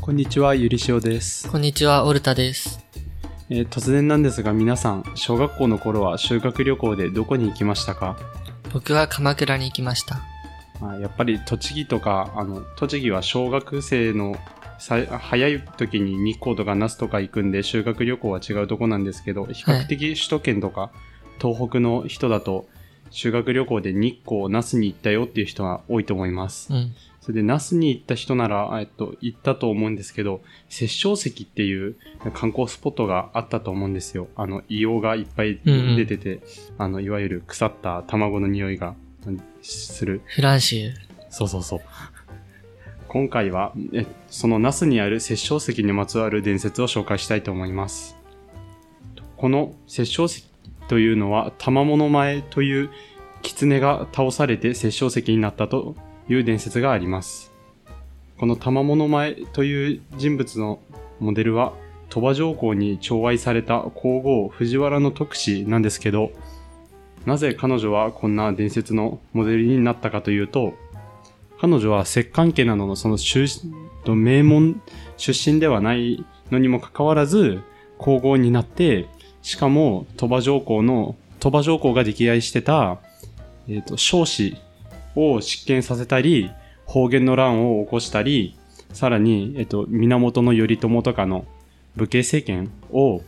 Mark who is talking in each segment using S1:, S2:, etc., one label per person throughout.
S1: こんにちは、ゆりしおです、
S2: こんにちは、オルタです。
S1: えー突然なんですが皆さん、小学校の頃は修学旅行でどこに行きましたか？
S2: 僕は鎌倉に行きました。
S1: あやっぱり栃木とか、あの、栃木は小学生のさ早い時に日光とか那須とか行くんで修学旅行は違うとこなんですけど、比較的首都圏とか東北の人だと修学旅行で日光、那須に行ったよっていう人が多いと思います。
S2: うん。
S1: それで、那須に行った人なら、えっと、行ったと思うんですけど、殺生石っていう観光スポットがあったと思うんですよ。あの、硫黄がいっぱい出てて、あの、いわゆる腐った卵の匂いがうんする。
S2: フランシュ。
S1: そうそうそう。今回は、えその那須にある殺生石にまつわる伝説を紹介したいと思います。この殺生石というのは、賜物前という狐が倒されて殺生石になったという伝説があります。この賜物前という人物のモデルは、鳥羽上皇に寵愛された皇后藤原の徳氏なんですけど、なぜ彼女はこんな伝説のモデルになったかというと、彼女は摂関家などのその名門出身ではないのにもかかわらず、皇后になって、しかも鳥羽上皇の、鳥羽上皇が溺愛してた、えっ、と、少子を執権させたり、方言の乱を起こしたり、さらに、えっ、と、源頼朝とかの武家政権を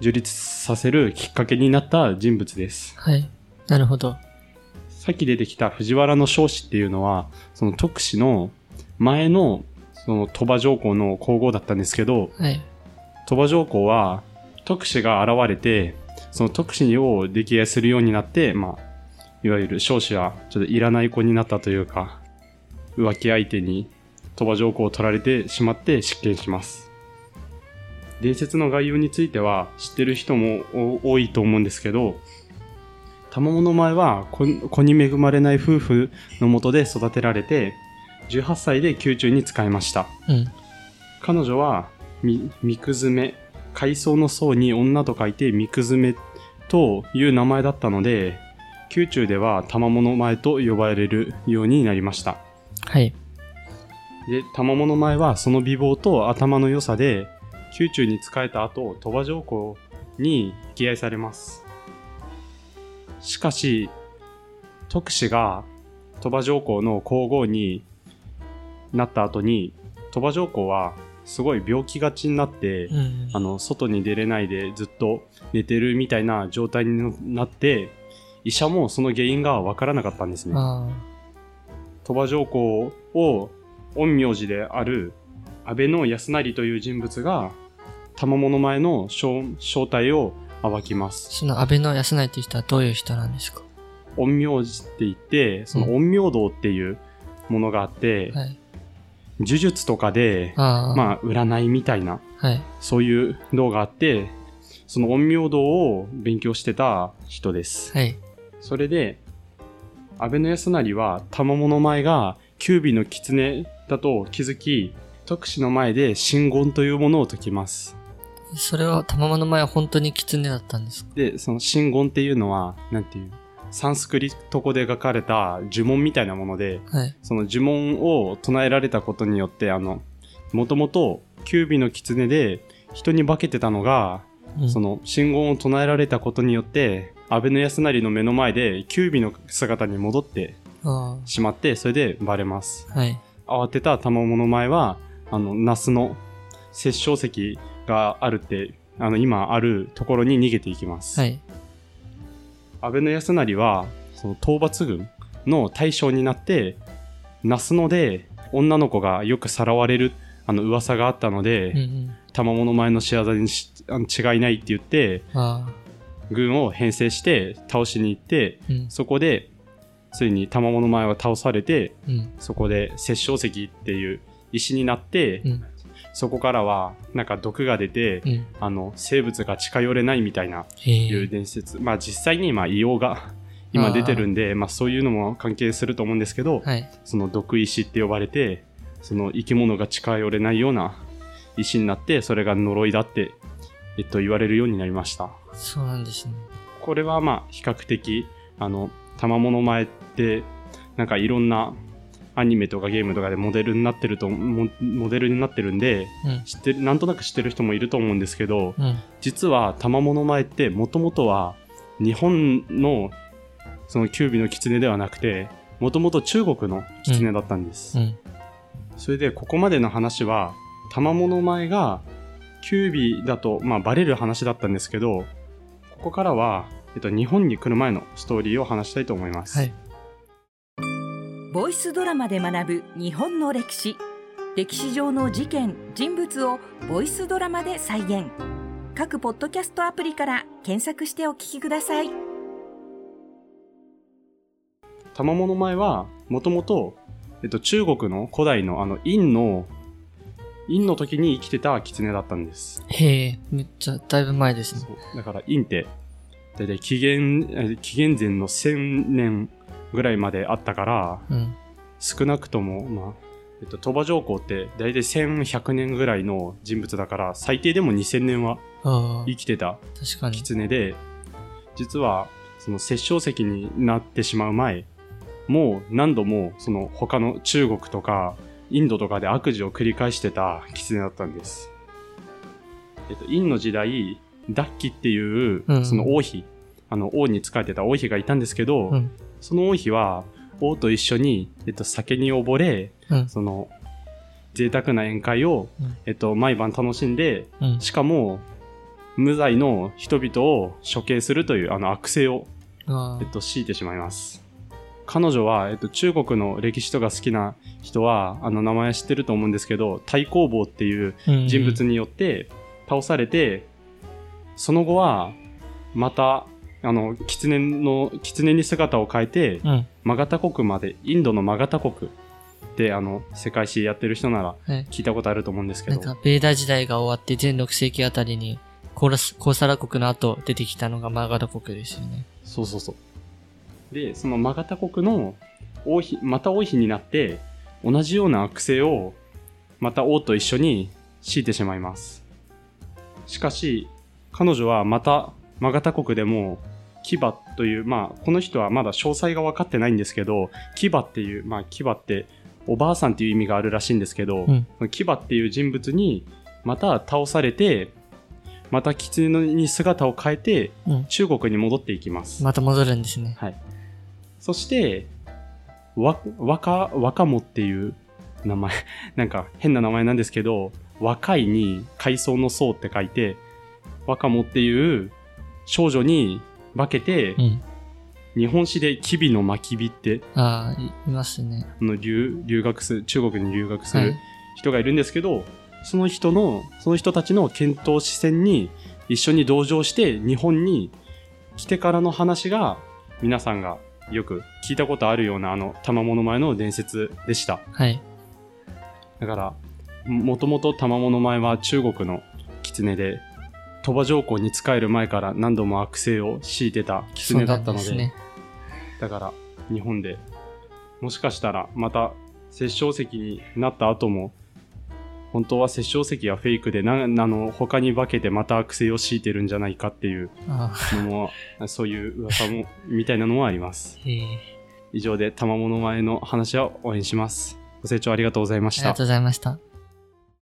S1: 樹立させるきっかけになった人物です。
S2: はい。なるほど。
S1: さっき出てきた藤原の少子っていうのは、その徳氏の前の、その鳥羽上皇の皇后だったんですけど、
S2: はい。
S1: 鳥羽上皇は徳氏が現れて、その徳氏を溺愛するようになって、まあ、いわゆる少子はちょっといらない子になったというか、浮気相手に鳥羽上皇を取られてしまって執権します。伝説の概要については知ってる人もお多いと思うんですけど、賜物前は子子に恵まれない夫婦のもとで育てられて、18歳で宮中に仕えました。
S2: うん。
S1: 彼女は、み、みくずめ、海藻の層に女と書いてみくずめという名前だったので、宮中では賜物前と呼ばれるようになりました。
S2: はい。
S1: で、賜物前はその美貌と頭の良さで、宮中に仕えた後、鳥羽上皇に溺愛されます。しかし、徳氏が鳥羽上皇の皇后になった後に、鳥羽上皇はすごい病気がちになって、
S2: うん。
S1: あの、外に出れないでずっと寝てるみたいな状態になって、医者もその原因がわからなかったんですね。
S2: あ
S1: 鳥羽上皇を陰陽師である安倍の康成という人物が賜物前の正正体を暴きま
S2: あ。
S1: す。
S2: その安倍の康成っていう人はどういう人なんですか？
S1: 陰陽師って言って、その
S2: うん
S1: 陰陽道っていうものがあって、
S2: はい。
S1: 呪術とかで、
S2: ああ。
S1: まあ、占いみたいな、
S2: はい。
S1: そういう道があって、その陰陽道を勉強してた人です。
S2: はい。
S1: それで、安倍の康成は、賜物前が、九尾の狐だと気づき、徳氏の前で真言というものを解きます。
S2: それは、玉間の前は本当に狐だったんですか？
S1: で、その真言っていうのは、なんていう、サンスクリット語で書かれた呪文みたいなもので、
S2: はい。
S1: その呪文を唱えられたことによって、あの、もともと九尾の狐で人に化けてたのが、
S2: うん、
S1: その信言を唱えられたことによって、安倍の康成の目の前で九尾の姿に戻って
S2: あ
S1: しまって、それでバレます。
S2: あ。はい。
S1: 慌てた賜物前は、あの、那須の殺生石があるって、あの、今あるところに逃げていきます。
S2: はい。
S1: 安倍の康成は、その討伐軍の大将になって、那須野で女の子がよくさらわれる、あの、噂があったので、
S2: うんうん。
S1: 賜物前の仕業に違いないって言って。軍を編成して倒しに行って、
S2: うん。
S1: そこで、ついに賜物前は倒されて、
S2: うん。
S1: そこで殺生石っていう石になって、
S2: うん。
S1: そこからはなんか毒が出て、
S2: うん。
S1: あの生物が近寄れないみたいな
S2: へ
S1: いう
S2: え。
S1: 伝説。まあ実際にまあ硫黄が今出てるんで、まあそういうのも関係すると思うんですけど、
S2: はい。
S1: その毒石って呼ばれて、その生き物が近寄れないような石になって、それが呪いだって、えっと言われるようになりました。
S2: そうなんですね。
S1: これはまあ比較的、あの、賜物前って、なんかいろんな、アニメとかゲームとかでモデルになってると、モモデルになってるんで、
S2: うん。
S1: 知ってる、なんとなく知ってる人もいると思うんですけど、
S2: うん。
S1: 実は玉物前ってもともとは日本のそのキュービの狐ではなくて、もともと中国の狐だったんです。
S2: うん。
S1: それでここまでの話は、玉物前がキュービだと、まあバレる話だったんですけど、ここからは、えっと、日本に来る前のストーリーを話したいと思います。
S2: はい。
S3: ボイスドラマで学ぶ日本の歴史歴史上の事件人物をボイスドラマで再現各ポッドキャストアプリから検索してお聞きください
S1: 玉物前は、もともと、えっと、中国の古代のあの、陰の、陰の時に生きてた狐だったんです。
S2: へえ、めっちゃ、だいぶ前ですね。
S1: だから陰って、だいたい紀元、え紀元前の1000年ぐらいまであったから、
S2: うん。
S1: 少なくとも、まあ、えっと、鳥羽上皇ってだいたい1100年ぐらいの人物だから、最低でも2000年は生きてた
S2: 確かに。
S1: 狐で、実は、その殺生石になってしまう前、もう何度も、その他の中国とか、インドとかで悪事を繰り返してた狐だったんです。えっと、陰の時代、ダッキっていう
S2: う、ん
S1: その王妃、あの、王に仕えてた王妃がいたんですけど、
S2: うん。
S1: その王妃は、王と一緒に、えっと、酒に溺れ、
S2: うん。
S1: その、贅沢な宴会を、
S2: うん
S1: えっと、毎晩楽しんで、
S2: うん。
S1: しかも、無罪の人々を処刑するというあの悪性を、
S2: あ
S1: えっと、強いてしまいます。彼女は、えっと、中国の歴史とか好きな人は、あの、名前知ってると思うんですけど、太公望っていう人物によって倒されて、その後は、また、あの、狐の、狐に姿を変えて、
S2: うん。
S1: マガタ国まで、インドのマガタ国で、あの、世界史やってる人なら
S2: はい。
S1: 聞いたことあると思うんですけど、
S2: なんか、ベーダ時代が終わって全6世紀あたりに、コーラス、コーサラ国の後出てきたのがマガダ国ですよね。
S1: そうそうそう。で、そのマガタ国の王妃、また王妃になって、同じような悪性を、また王と一緒に強いてしまいます。しかし、彼女はまた、マガタ国でも、牙という、まあ、この人はまだ詳細が分かってないんですけど、牙っていう、まあ、牙って、おばあさんっていう意味があるらしいんですけど、
S2: うん
S1: 牙っていう人物に、また倒されて、また狐に姿を変えて、
S2: うん。
S1: 中国に戻っていきます。
S2: また戻るんですね。
S1: はい。そして、わ、若、若もっていう名前、なんか変な名前なんですけど、若いに海藻の層って書いて、若もっていう少女に化けて、
S2: うん。
S1: 日本史でキビの巻き火って、
S2: ああ、いいますね。
S1: あの留留学する、中国に留学する
S2: はい。
S1: 人がいるんですけど、その人の、その人たちの検討視線に一緒に同乗して日本に来てからの話が皆さんがよく聞いたことあるようなあの玉物前の伝説でした。
S2: はい。
S1: だから、もともと玉物前は中国の狐で、鳥羽上皇に仕える前から何度も悪性を強いてた狐だったので、
S2: ね。
S1: だから日本でもしかしたらまた殺生石になった後も本当は殺生石はフェイクでなあの他に化けてまた悪性を強いてるんじゃないかっていう
S2: あ
S1: のもそういう噂もみたいなのもあります。以上で玉物前の話は応援しますご清聴ありがとうございました
S2: ありがとうございました。